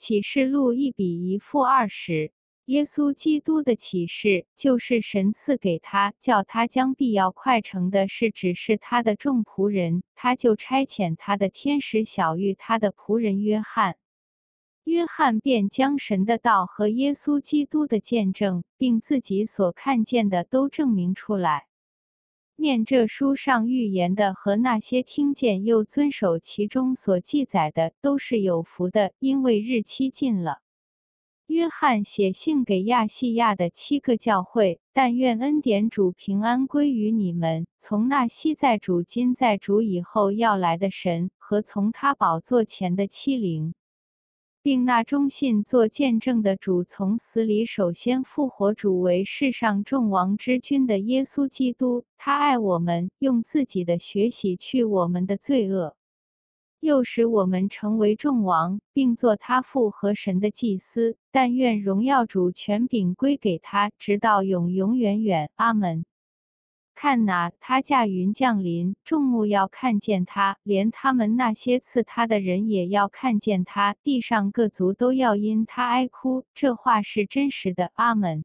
启示录一比一负二十。耶稣基督的启示，就是神赐给他，叫他将必要快成的事指示他的众仆人，他就差遣他的天使小玉他的仆人约翰。约翰便将神的道和耶稣基督的见证，并自己所看见的都证明出来。念这书上预言的和那些听见又遵守其中所记载的，都是有福的，因为日期近了。约翰写信给亚细亚的七个教会，但愿恩典主平安归于你们，从那昔在主、今在主以后要来的神，和从他宝座前的七灵，并那忠信做见证的主，从死里首先复活主为世上众王之君的耶稣基督，他爱我们，用自己的血洗去我们的罪恶。又使我们成为众王，并做他父和神的祭司。但愿荣耀主权柄归给他，直到永永远远。阿门。看哪，他驾云降临，众目要看见他，连他们那些刺他的人也要看见他。地上各族都要因他哀哭。这话是真实的。阿门。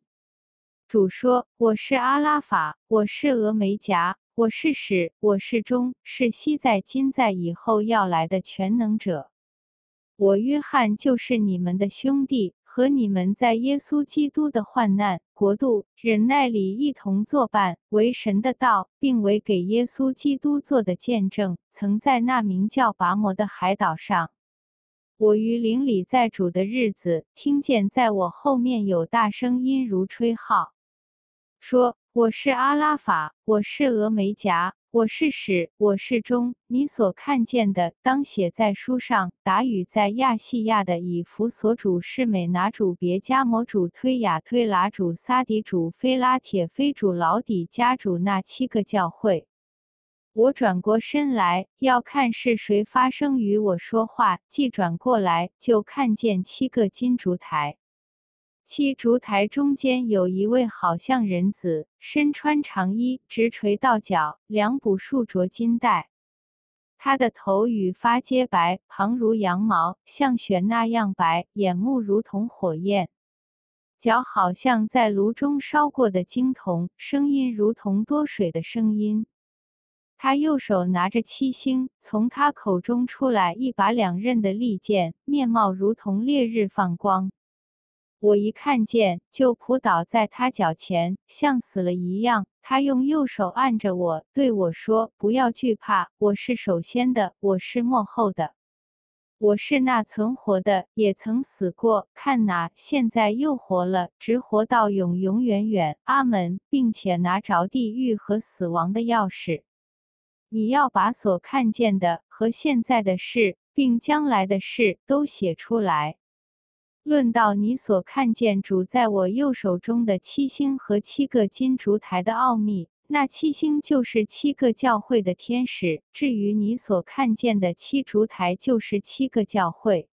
主说：“我是阿拉法，我是峨眉夹。”我是始，我是终，是昔在、今在、以后要来的全能者。我约翰就是你们的兄弟，和你们在耶稣基督的患难、国度、忍耐里一同作伴，为神的道，并为给耶稣基督做的见证。曾在那名叫拔摩的海岛上，我于灵里在主的日子，听见在我后面有大声音如吹号，说。我是阿拉法，我是峨眉夹，我是始，我是终。你所看见的，当写在书上。答语在亚细亚的以弗所主是美拿主别加摩主推雅推拉主撒底主菲拉铁非主老底加主那七个教会。我转过身来，要看是谁发生与我说话。既转过来，就看见七个金烛台。七烛台中间有一位好像人子，身穿长衣，直垂到脚，两补束着金带。他的头与发皆白，旁如羊毛，像雪那样白；眼目如同火焰，脚好像在炉中烧过的金铜，声音如同多水的声音。他右手拿着七星，从他口中出来一把两刃的利剑，面貌如同烈日放光。我一看见，就扑倒在他脚前，像死了一样。他用右手按着我，对我说：“不要惧怕，我是首先的，我是末后的，我是那存活的，也曾死过。看哪，现在又活了，直活到永永远远。阿门，并且拿着地狱和死亡的钥匙。你要把所看见的和现在的事，并将来的事都写出来。”论到你所看见主在我右手中的七星和七个金烛台的奥秘，那七星就是七个教会的天使；至于你所看见的七烛台，就是七个教会。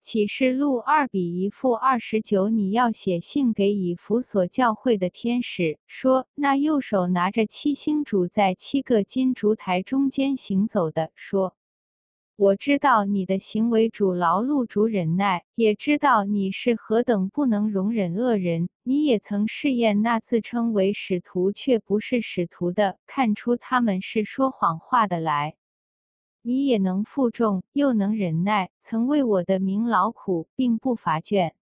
启示录二比一负二十九，你要写信给以弗所教会的天使，说那右手拿着七星主在七个金烛台中间行走的，说。我知道你的行为主劳碌主忍耐，也知道你是何等不能容忍恶人。你也曾试验那自称为使徒却不是使徒的，看出他们是说谎话的来。你也能负重，又能忍耐，曾为我的名劳苦，并不乏倦。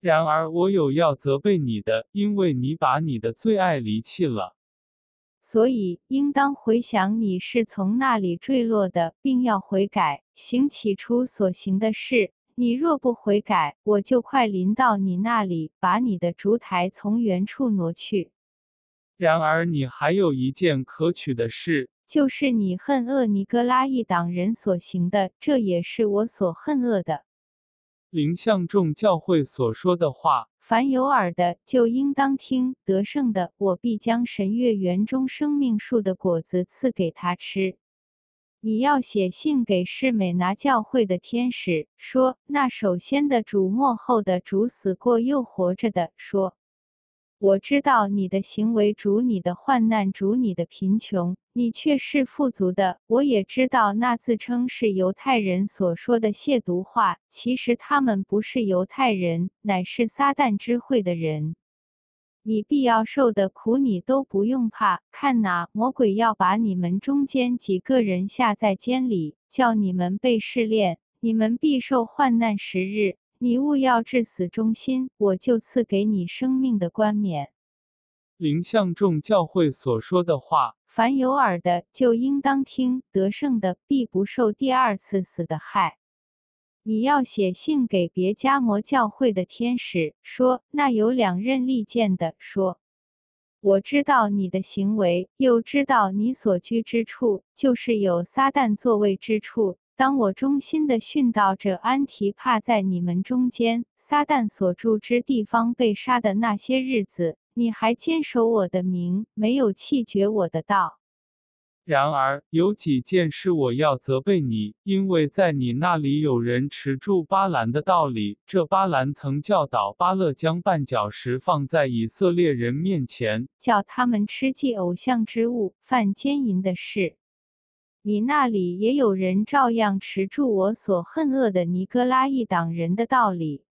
然而我有要责备你的，因为你把你的最爱离弃了。所以，应当回想你是从那里坠落的，并要悔改，行起初所行的事。你若不悔改，我就快临到你那里，把你的烛台从原处挪去。然而，你还有一件可取的事，就是你恨恶尼哥拉一党人所行的，这也是我所恨恶的。灵向众教会所说的话。凡有耳的，就应当听。得胜的，我必将神月园中生命树的果子赐给他吃。你要写信给世美拿教会的天使，说：那首先的主，末后的主，死过又活着的，说。我知道你的行为，主你的患难，主你的贫穷，你却是富足的。我也知道那自称是犹太人所说的亵渎话，其实他们不是犹太人，乃是撒旦之会的人。你必要受的苦，你都不用怕。看哪，魔鬼要把你们中间几个人下在监里，叫你们被试炼，你们必受患难十日。你勿要至死忠心，我就赐给你生命的冠冕。林相众教会所说的话，凡有耳的就应当听。得胜的必不受第二次死的害。你要写信给别加摩教会的天使，说那有两刃利剑的，说我知道你的行为，又知道你所居之处，就是有撒旦座位之处。当我忠心的训导者安提帕在你们中间，撒旦所住之地方被杀的那些日子，你还坚守我的名，没有弃绝我的道。然而有几件事我要责备你，因为在你那里有人持住巴兰的道理。这巴兰曾教导巴勒将绊脚石放在以色列人面前，叫他们吃祭偶像之物，犯奸淫的事。你那里也有人照样持住我所恨恶的尼哥拉一党人的道理，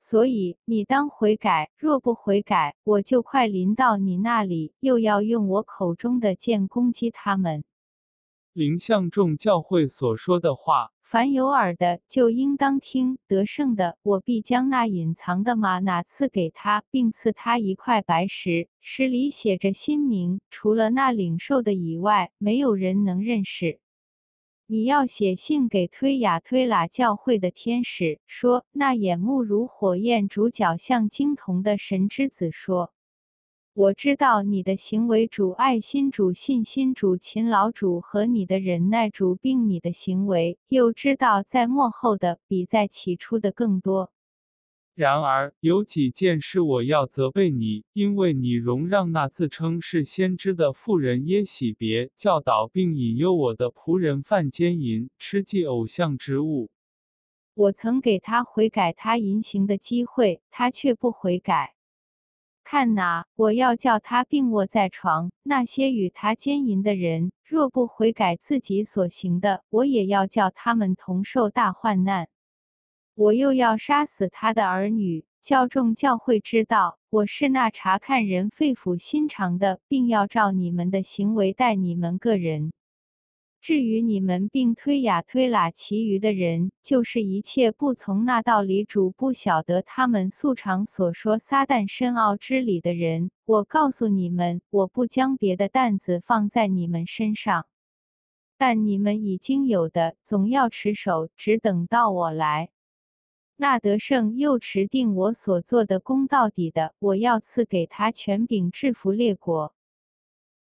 所以你当悔改。若不悔改，我就快临到你那里，又要用我口中的剑攻击他们。林向众教会所说的话。凡有耳的，就应当听。得胜的，我必将那隐藏的玛拿赐给他，并赐他一块白石，石里写着新名。除了那领受的以外，没有人能认识。你要写信给推雅推拉教会的天使，说：那眼目如火焰、主角像金铜的神之子说。我知道你的行为主、爱心主、信心主、勤劳主和你的忍耐主，并你的行为，又知道在幕后的比在起初的更多。然而有几件事我要责备你，因为你容让那自称是先知的妇人耶喜别教导并引诱我的仆人犯奸淫，吃祭偶像之物。我曾给他悔改他淫行的机会，他却不悔改。看哪，我要叫他病卧在床。那些与他奸淫的人，若不悔改自己所行的，我也要叫他们同受大患难。我又要杀死他的儿女，教众教会知道我是那查看人肺腑心肠的，并要照你们的行为待你们个人。至于你们并推雅推拉其余的人，就是一切不从那道理主不晓得他们素常所说撒旦深奥之理的人，我告诉你们，我不将别的担子放在你们身上，但你们已经有的，总要持守，只等到我来。那得胜又持定我所做的功到底的，我要赐给他权柄制服列国。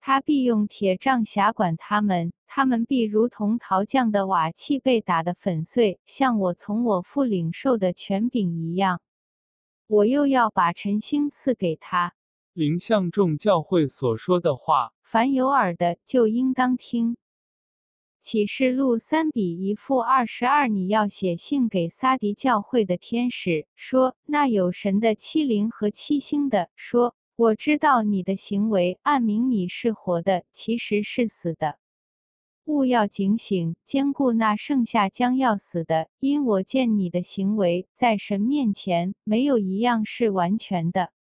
他必用铁杖辖管他们，他们必如同陶匠的瓦器被打得粉碎，像我从我父领受的权柄一样。我又要把晨星赐给他。林向众教会所说的话，凡有耳的就应当听。启示录三比一负二十二，你要写信给撒迪教会的天使，说那有神的七灵和七星的，说。我知道你的行为，暗明你是活的，其实是死的。勿要警醒，兼顾那剩下将要死的，因我见你的行为，在神面前没有一样是完全的。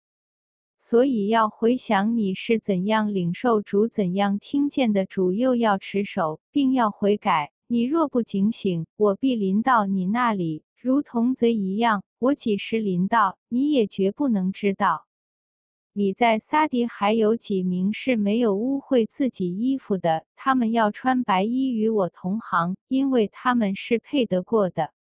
所以要回想你是怎样领受主，怎样听见的主，又要持守，并要悔改。你若不警醒，我必临到你那里，如同贼一样。我几时临到，你也绝不能知道。你在撒迪还有几名是没有污秽自己衣服的？他们要穿白衣与我同行，因为他们是配得过的。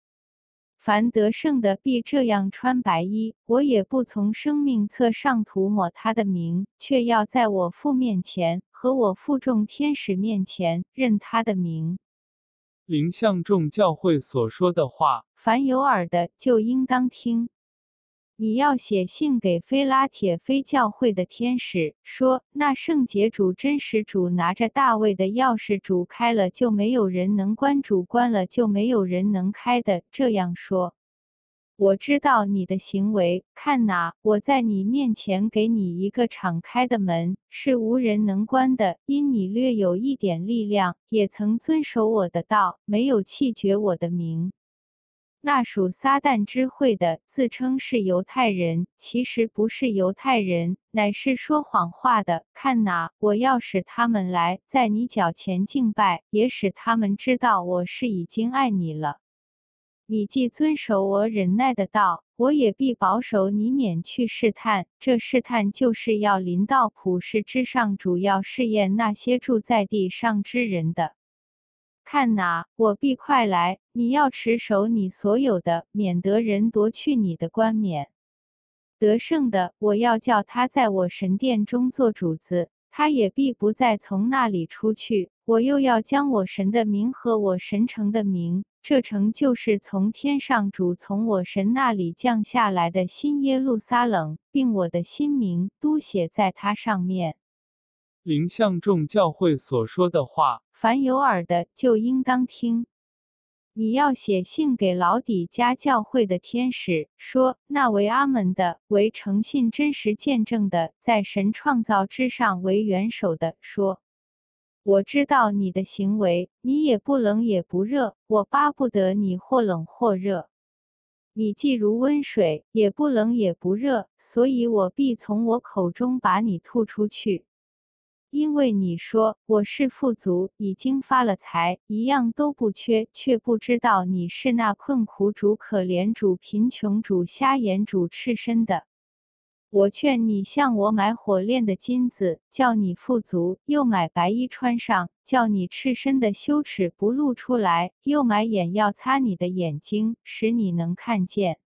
凡得胜的必这样穿白衣。我也不从生命册上涂抹他的名，却要在我父面前和我父众天使面前认他的名。灵向众教会所说的话，凡有耳的就应当听。你要写信给菲拉铁非教会的天使，说：那圣洁主、真实主拿着大卫的钥匙，主开了就没有人能关，主关了就没有人能开的。这样说。我知道你的行为，看哪，我在你面前给你一个敞开的门，是无人能关的。因你略有一点力量，也曾遵守我的道，没有弃绝我的名。那属撒旦之会的，自称是犹太人，其实不是犹太人，乃是说谎话的。看哪，我要使他们来，在你脚前敬拜，也使他们知道我是已经爱你了。你既遵守我忍耐的道，我也必保守你免去试探。这试探就是要临到普世之上，主要试验那些住在地上之人的。看哪，我必快来！你要持守你所有的，免得人夺去你的冠冕。得胜的，我要叫他在我神殿中做主子，他也必不再从那里出去。我又要将我神的名和我神城的名，这城就是从天上主从我神那里降下来的新耶路撒冷，并我的新名都写在它上面。灵相众教会所说的话。凡有耳的，就应当听。你要写信给老底家教会的天使，说：那为阿门的，为诚信真实见证的，在神创造之上为元首的，说：我知道你的行为，你也不冷也不热，我巴不得你或冷或热。你既如温水，也不冷也不热，所以我必从我口中把你吐出去。因为你说我是富足，已经发了财，一样都不缺，却不知道你是那困苦主、可怜主、贫穷主、瞎眼主、赤身的。我劝你向我买火炼的金子，叫你富足；又买白衣穿上，叫你赤身的羞耻不露出来；又买眼药擦你的眼睛，使你能看见。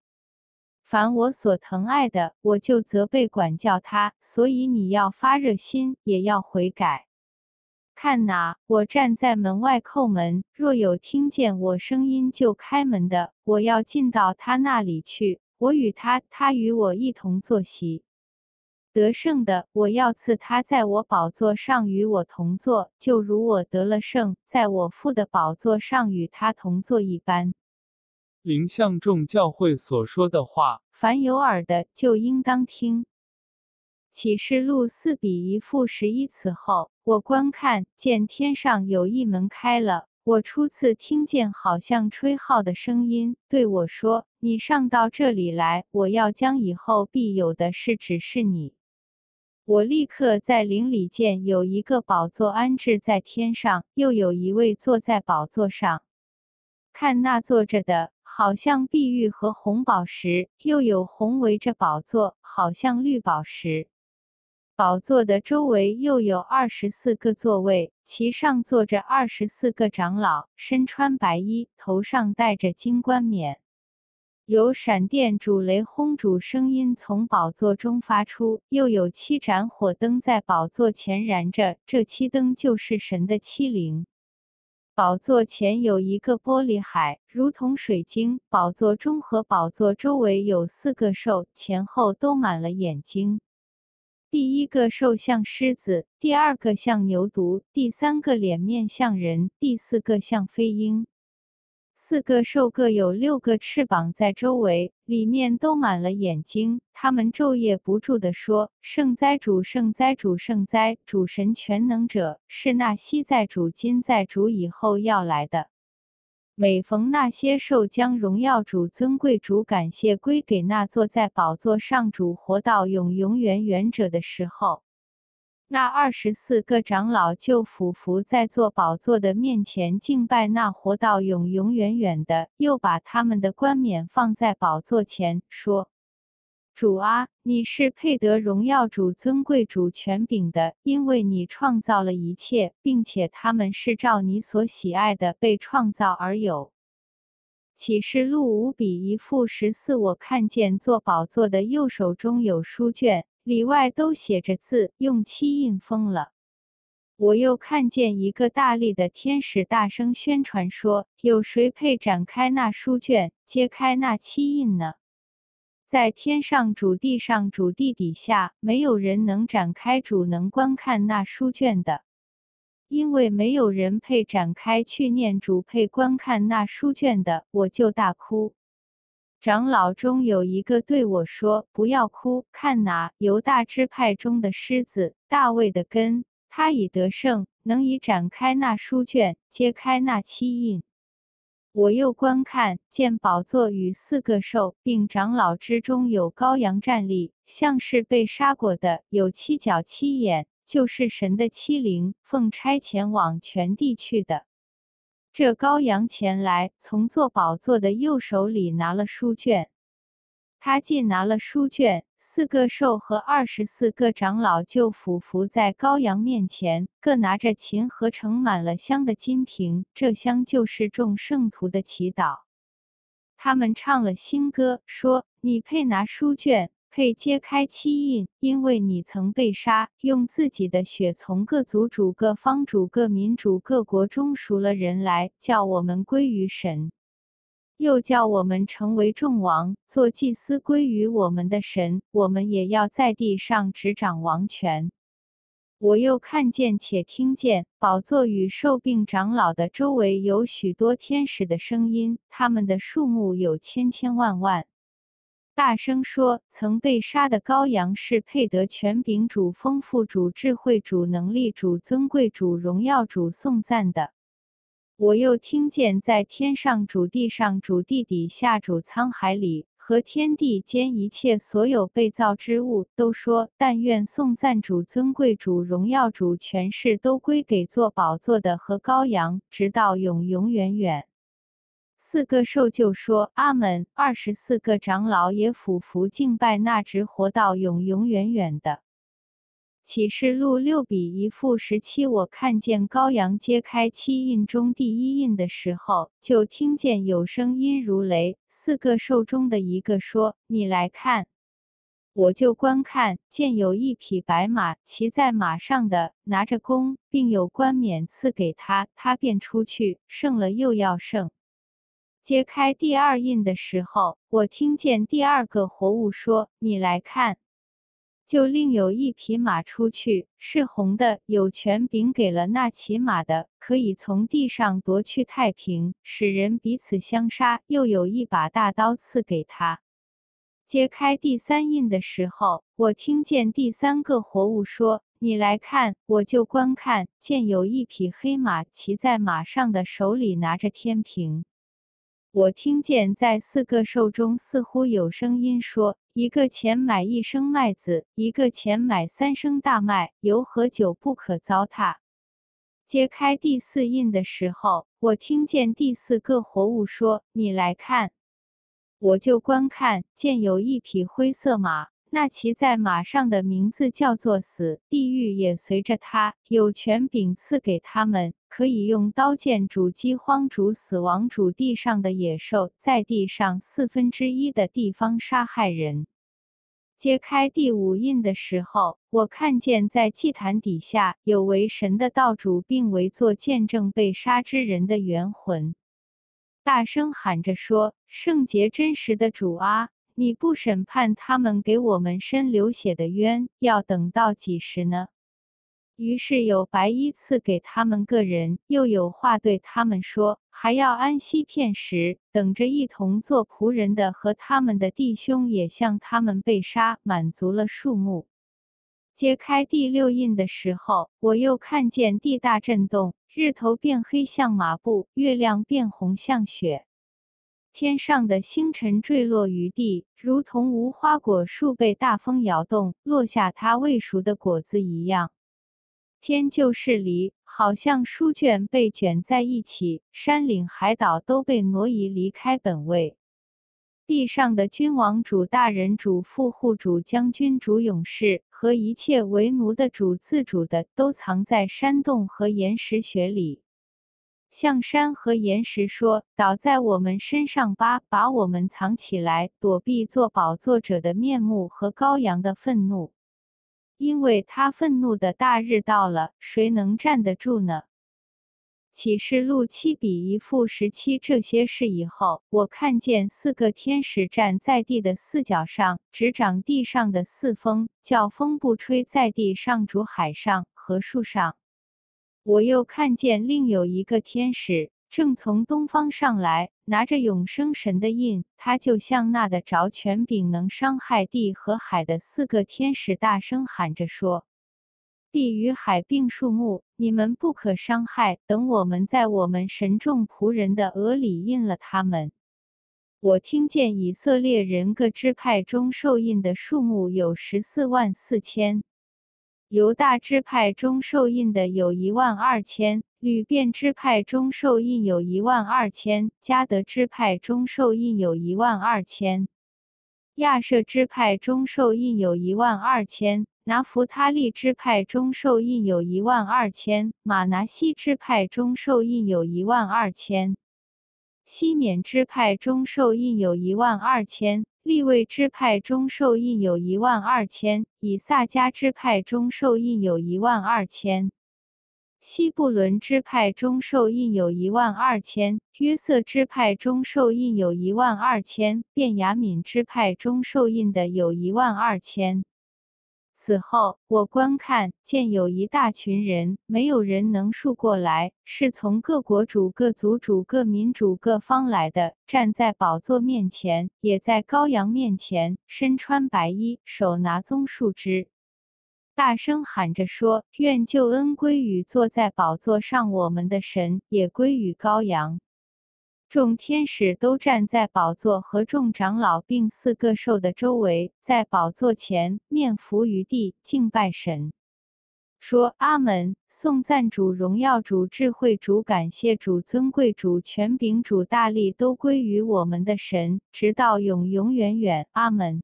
凡我所疼爱的，我就责备管教他。所以你要发热心，也要悔改。看哪，我站在门外叩门，若有听见我声音就开门的，我要进到他那里去，我与他，他与我一同坐席。得胜的，我要赐他在我宝座上与我同坐，就如我得了胜，在我父的宝座上与他同坐一般。灵相众教会所说的话，凡有耳的就应当听。启示录四比一负十一。此后，我观看，见天上有一门开了。我初次听见好像吹号的声音，对我说：“你上到这里来，我要将以后必有的事指示你。”我立刻在灵里见有一个宝座安置在天上，又有一位坐在宝座上。看那坐着的。好像碧玉和红宝石，又有红围着宝座，好像绿宝石。宝座的周围又有二十四个座位，其上坐着二十四个长老，身穿白衣，头上戴着金冠冕。有闪电、主雷轰、主声音从宝座中发出，又有七盏火灯在宝座前燃着，这七灯就是神的七灵。宝座前有一个玻璃海，如同水晶。宝座中和宝座周围有四个兽，前后都满了眼睛。第一个兽像狮子，第二个像牛犊，第三个脸面像人，第四个像飞鹰。四个兽各有六个翅膀在周围，里面都满了眼睛。他们昼夜不住地说：“圣哉主，圣哉主，圣哉主！神全能者是那昔在主、今在主、以后要来的。”每逢那些兽将荣耀主、尊贵主、感谢归给那坐在宝座上主、活到永永远远者的时候。那二十四个长老就俯伏在坐宝座的面前敬拜那活到永永远远的，又把他们的冠冕放在宝座前，说：“主啊，你是配得荣耀主、尊贵主、权柄的，因为你创造了一切，并且他们是照你所喜爱的被创造而有。”启示录五比一负十四，我看见坐宝座的右手中有书卷。里外都写着字，用漆印封了。我又看见一个大力的天使大声宣传说：“有谁配展开那书卷，揭开那漆印呢？”在天上主地上主地底下，没有人能展开主能观看那书卷的，因为没有人配展开去念主配观看那书卷的。我就大哭。长老中有一个对我说：“不要哭，看哪，犹大支派中的狮子，大卫的根，他已得胜，能以展开那书卷，揭开那七印。”我又观看，见宝座与四个兽，并长老之中有羔羊站立，像是被杀过的，有七角七眼，就是神的七灵，奉差遣往全地去的。这羔羊前来，从坐宝座的右手里拿了书卷。他既拿了书卷。四个兽和二十四个长老就俯伏在羔羊面前，各拿着琴和盛满了香的金瓶，这香就是众圣徒的祈祷。他们唱了新歌，说：“你配拿书卷，配揭开七印，因为你曾被杀，用自己的血从各族主、各方主、各民主、各国中赎了人来，叫我们归于神。”又叫我们成为众王，做祭司归于我们的神，我们也要在地上执掌王权。我又看见且听见宝座与受病长老的周围有许多天使的声音，他们的数目有千千万万，大声说：曾被杀的羔羊是配得权柄主、丰富主、智慧主、能力主、尊贵主、荣耀主颂赞的。我又听见在天上主、地上主、地底下主、沧海里和天地间一切所有被造之物，都说：但愿颂赞主、尊贵主、荣耀主、权势都归给做宝座的和羔羊，直到永永远远。四个兽就说：阿门。二十四个长老也俯伏敬拜那直活到永永远远的。启示录六比一负十七，我看见羔羊揭开七印中第一印的时候，就听见有声音如雷。四个兽中的一个说：“你来看。”我就观看，见有一匹白马，骑在马上的拿着弓，并有冠冕赐给他，他便出去胜了，又要胜。揭开第二印的时候，我听见第二个活物说：“你来看。”就另有一匹马出去，是红的，有权柄给了那骑马的，可以从地上夺去太平，使人彼此相杀。又有一把大刀赐给他。揭开第三印的时候，我听见第三个活物说：“你来看。”我就观看，见有一匹黑马，骑在马上的手里拿着天平。我听见在四个兽中似乎有声音说：“一个钱买一升麦子，一个钱买三升大麦，有何酒不可糟蹋。”揭开第四印的时候，我听见第四个活物说：“你来看。”我就观看，见有一匹灰色马。那骑在马上的名字叫做死，地狱也随着他，有权柄赐给他们，可以用刀剑煮饥荒、主死亡、煮地上的野兽，在地上四分之一的地方杀害人。揭开第五印的时候，我看见在祭坛底下有为神的道主，并为作见证被杀之人的元魂，大声喊着说：“圣洁真实的主啊！”你不审判他们给我们身流血的冤，要等到几时呢？于是有白衣赐给他们个人，又有话对他们说，还要安息片时，等着一同做仆人的和他们的弟兄也像他们被杀，满足了数目。揭开第六印的时候，我又看见地大震动，日头变黑像麻布，月亮变红像雪。天上的星辰坠落于地，如同无花果树被大风摇动，落下它未熟的果子一样。天就是离，好像书卷被卷在一起，山岭海岛都被挪移离开本位。地上的君王主、大人主、富户主、将军主、勇士和一切为奴的主、自主的，都藏在山洞和岩石穴里。向山和岩石说：“倒在我们身上吧，把我们藏起来，躲避做宝座者的面目和羔羊的愤怒，因为他愤怒的大日到了，谁能站得住呢？”启示录七比一负十七。这些事以后，我看见四个天使站在地的四角上，执掌地上的四风，叫风不吹在地上、主海上和树上。我又看见另有一个天使正从东方上来，拿着永生神的印，他就向那的着权柄能伤害地和海的四个天使大声喊着说：“地与海并树木，你们不可伤害。等我们在我们神众仆人的额里印了他们。”我听见以色列人各支派中受印的数目有十四万四千，犹大支派中受印的有一万二千，吕遍支派中受印有一万二千，加德支派中受印有一万二千，亚舍支派中受印有一万二千，拿弗他利支派中受印有一万二千，马拿西支派中受印有一万二千。西缅支派中受印有一万二千，利位支派中受印有一万二千，以萨迦支派中受印有一万二千，西布伦支派中受印有一万二千，约瑟支派中受印有一万二千，便雅敏支派中受印的有一万二千。此后，我观看，见有一大群人，没有人能数过来，是从各国主、各族主、各民主、各方来的，站在宝座面前，也在羔羊面前，身穿白衣，手拿棕树枝，大声喊着说：“愿救恩归于坐在宝座上我们的神，也归于羔羊。”众天使都站在宝座和众长老并四个兽的周围，在宝座前面伏于地敬拜神，说：“阿门！颂赞主、荣耀主、智慧主、感谢主、尊贵主、权柄主、大力都归于我们的神，直到永永远远。阿门！”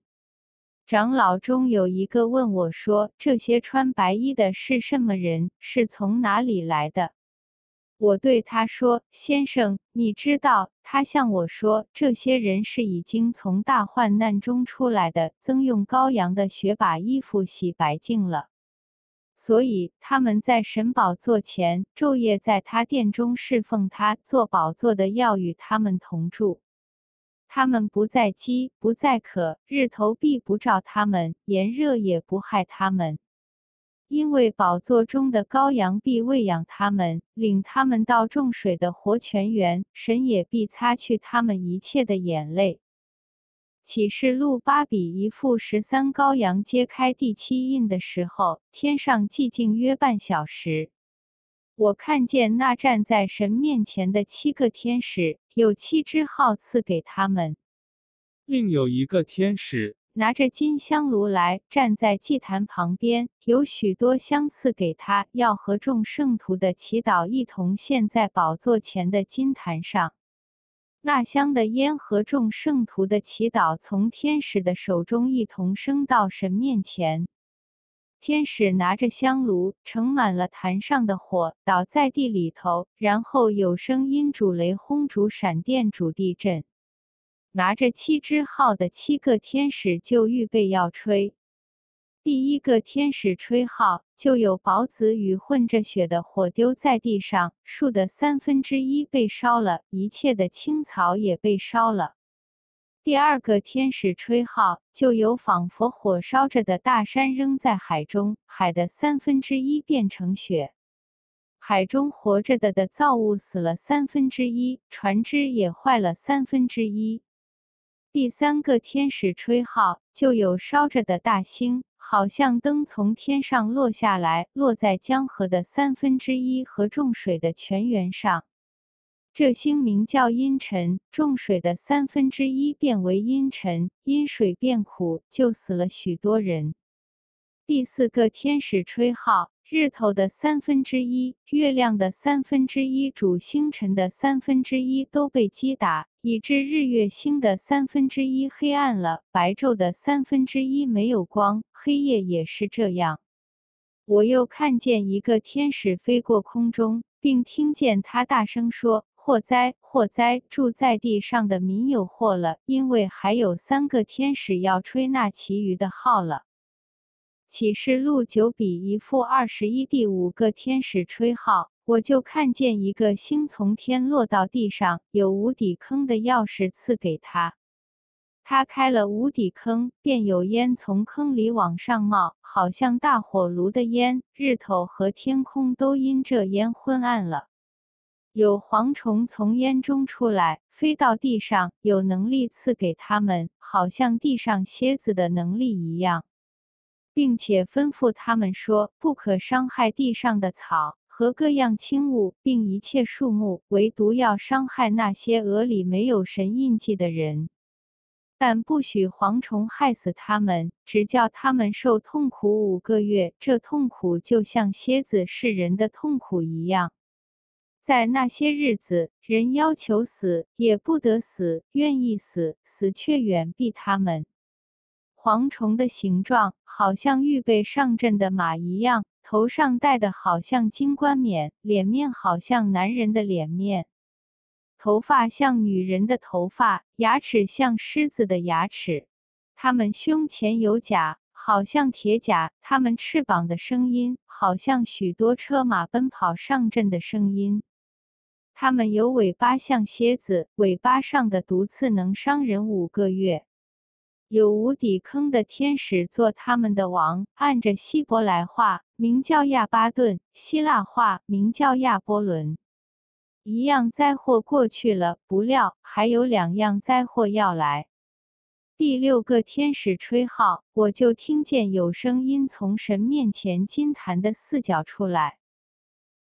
长老中有一个问我说：“这些穿白衣的是什么人？是从哪里来的？”我对他说：“先生，你知道。”他向我说：“这些人是已经从大患难中出来的，曾用羔羊的血把衣服洗白净了，所以他们在神宝座前昼夜在他殿中侍奉他。做宝座的要与他们同住，他们不再饥，不再渴，日头必不照他们，炎热也不害他们。”因为宝座中的羔羊必喂养他们，领他们到众水的活泉源，神也必擦去他们一切的眼泪。启示录八比一副十三，羔羊揭开第七印的时候，天上寂静约半小时。我看见那站在神面前的七个天使，有七只号赐给他们，另有一个天使。拿着金香炉来，站在祭坛旁边，有许多香赐给他，要和众圣徒的祈祷一同献在宝座前的金坛上。那香的烟和众圣徒的祈祷从天使的手中一同升到神面前。天使拿着香炉，盛满了坛上的火，倒在地里头，然后有声音主雷轰，主闪电，主地震。拿着七支号的七个天使就预备要吹。第一个天使吹号，就有宝子与混着血的火丢在地上，树的三分之一被烧了，一切的青草也被烧了。第二个天使吹号，就有仿佛火烧着的大山扔在海中，海的三分之一变成雪。海中活着的的造物死了三分之一，船只也坏了三分之一。第三个天使吹号，就有烧着的大星，好像灯从天上落下来，落在江河的三分之一和众水的泉源上。这星名叫阴沉，众水的三分之一变为阴沉，阴水变苦，就死了许多人。第四个天使吹号。日头的三分之一，月亮的三分之一，主星辰的三分之一都被击打，以致日月星的三分之一黑暗了，白昼的三分之一没有光，黑夜也是这样。我又看见一个天使飞过空中，并听见他大声说：“祸灾，祸灾！住在地上的民有祸了，因为还有三个天使要吹那其余的号了。”启示录九比一负二十一，第五个天使吹号，我就看见一个星从天落到地上，有无底坑的钥匙赐给他。他开了无底坑，便有烟从坑里往上冒，好像大火炉的烟。日头和天空都因这烟昏暗了。有蝗虫从烟中出来，飞到地上，有能力赐给他们，好像地上蝎子的能力一样，并且吩咐他们说：不可伤害地上的草和各样轻物，并一切树木，唯独要伤害那些额里没有神印记的人。但不许蝗虫害死他们，只叫他们受痛苦五个月。这痛苦就像蝎子是人的痛苦一样。在那些日子，人要求死也不得死，愿意死，死却远避他们。蝗虫的形状好像预备上阵的马一样，头上戴的好像金冠冕，脸面好像男人的脸面。头发像女人的头发，牙齿像狮子的牙齿。它们胸前有甲，好像铁甲；它们翅膀的声音，好像许多车马奔跑上阵的声音。它们有尾巴像蝎子，尾巴上的毒刺能伤人五个月。有无底坑的天使做他们的王，按着希伯来话名叫亚巴顿，希腊话名叫亚波伦。一样灾祸过去了，不料还有两样灾祸要来。第六个天使吹号，我就听见有声音从神面前金坛的四角出来，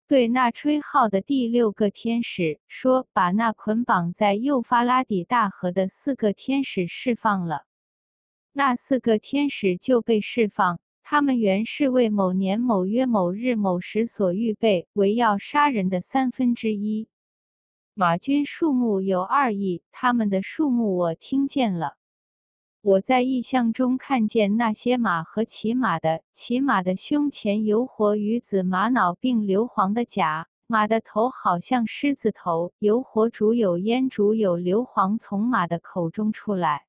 对那吹号的第六个天使说：“把那捆绑在幼发拉底大河的四个天使释放了。”那四个天使就被释放，他们原是为某年某月某日某时所预备，为要杀人的三分之一。马军数目有二亿，他们的数目我听见了。我在异象中看见那些马和骑马的，骑马的胸前有火与紫玛瑙并硫磺的甲，马的头好像狮子头，有火烛有烟烛有硫磺从马的口中出来，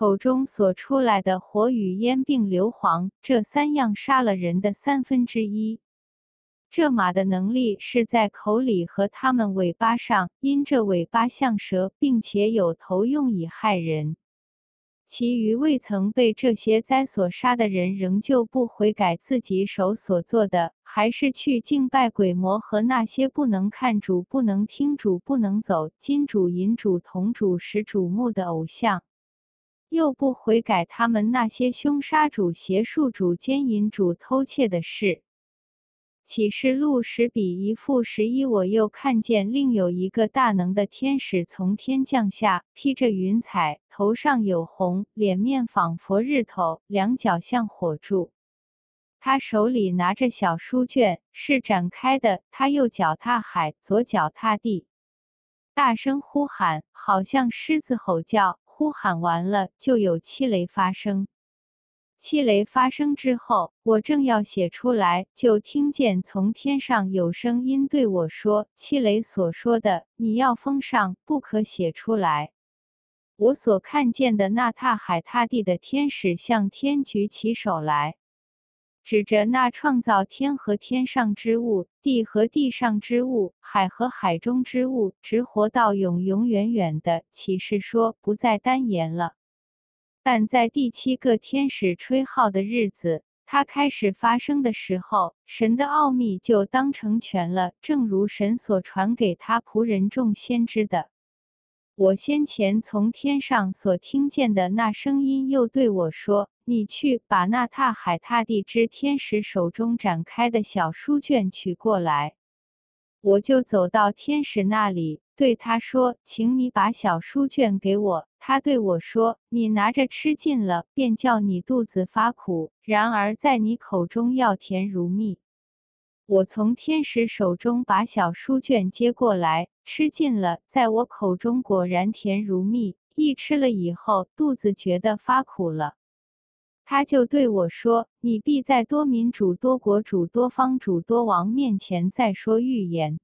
口中所出来的火与烟并硫磺，这三样杀了人的三分之一。这马的能力是在口里和它们尾巴上，因这尾巴像蛇，并且有头用以害人。其余未曾被这些灾所杀的人，仍旧不悔改自己手所做的，还是去敬拜鬼魔和那些不能看主、不能听主、不能走金主、银主、铜主、石主目的偶像，又不悔改他们那些凶杀主、邪术主、奸淫主、偷窃的事。启示录十比一负十一，我又看见另有一个大能的天使从天降下，披着云彩，头上有红，脸面仿佛日头，两脚像火柱。他手里拿着小书卷，是展开的。他右脚踏海，左脚踏地，大声呼喊，好像狮子吼叫。呼喊完了，就有七雷发生。七雷发生之后，我正要写出来，就听见从天上有声音对我说：“七雷所说的，你要封上，不可写出来。”我所看见的那踏海踏地的天使向天举起手来，指着那创造天和天上之物、地和地上之物、海和海中之物，直活到永永远远的启示说：“不再单言了。”但在第七个天使吹号的日子，它开始发生的时候，神的奥秘就当成全了，正如神所传给他仆人众先知的。我先前从天上所听见的那声音又对我说：“你去把那踏海踏地之天使手中展开的小书卷取过来。”我就走到天使那里。对他说：“请你把小书卷给我。”他对我说：“你拿着吃尽了，便叫你肚子发苦；然而在你口中要甜如蜜。”我从天使手中把小书卷接过来，吃尽了，在我口中果然甜如蜜。一吃了以后，肚子觉得发苦了。他就对我说：“你必在多民主、多国主、多方主、多王面前再说预言。”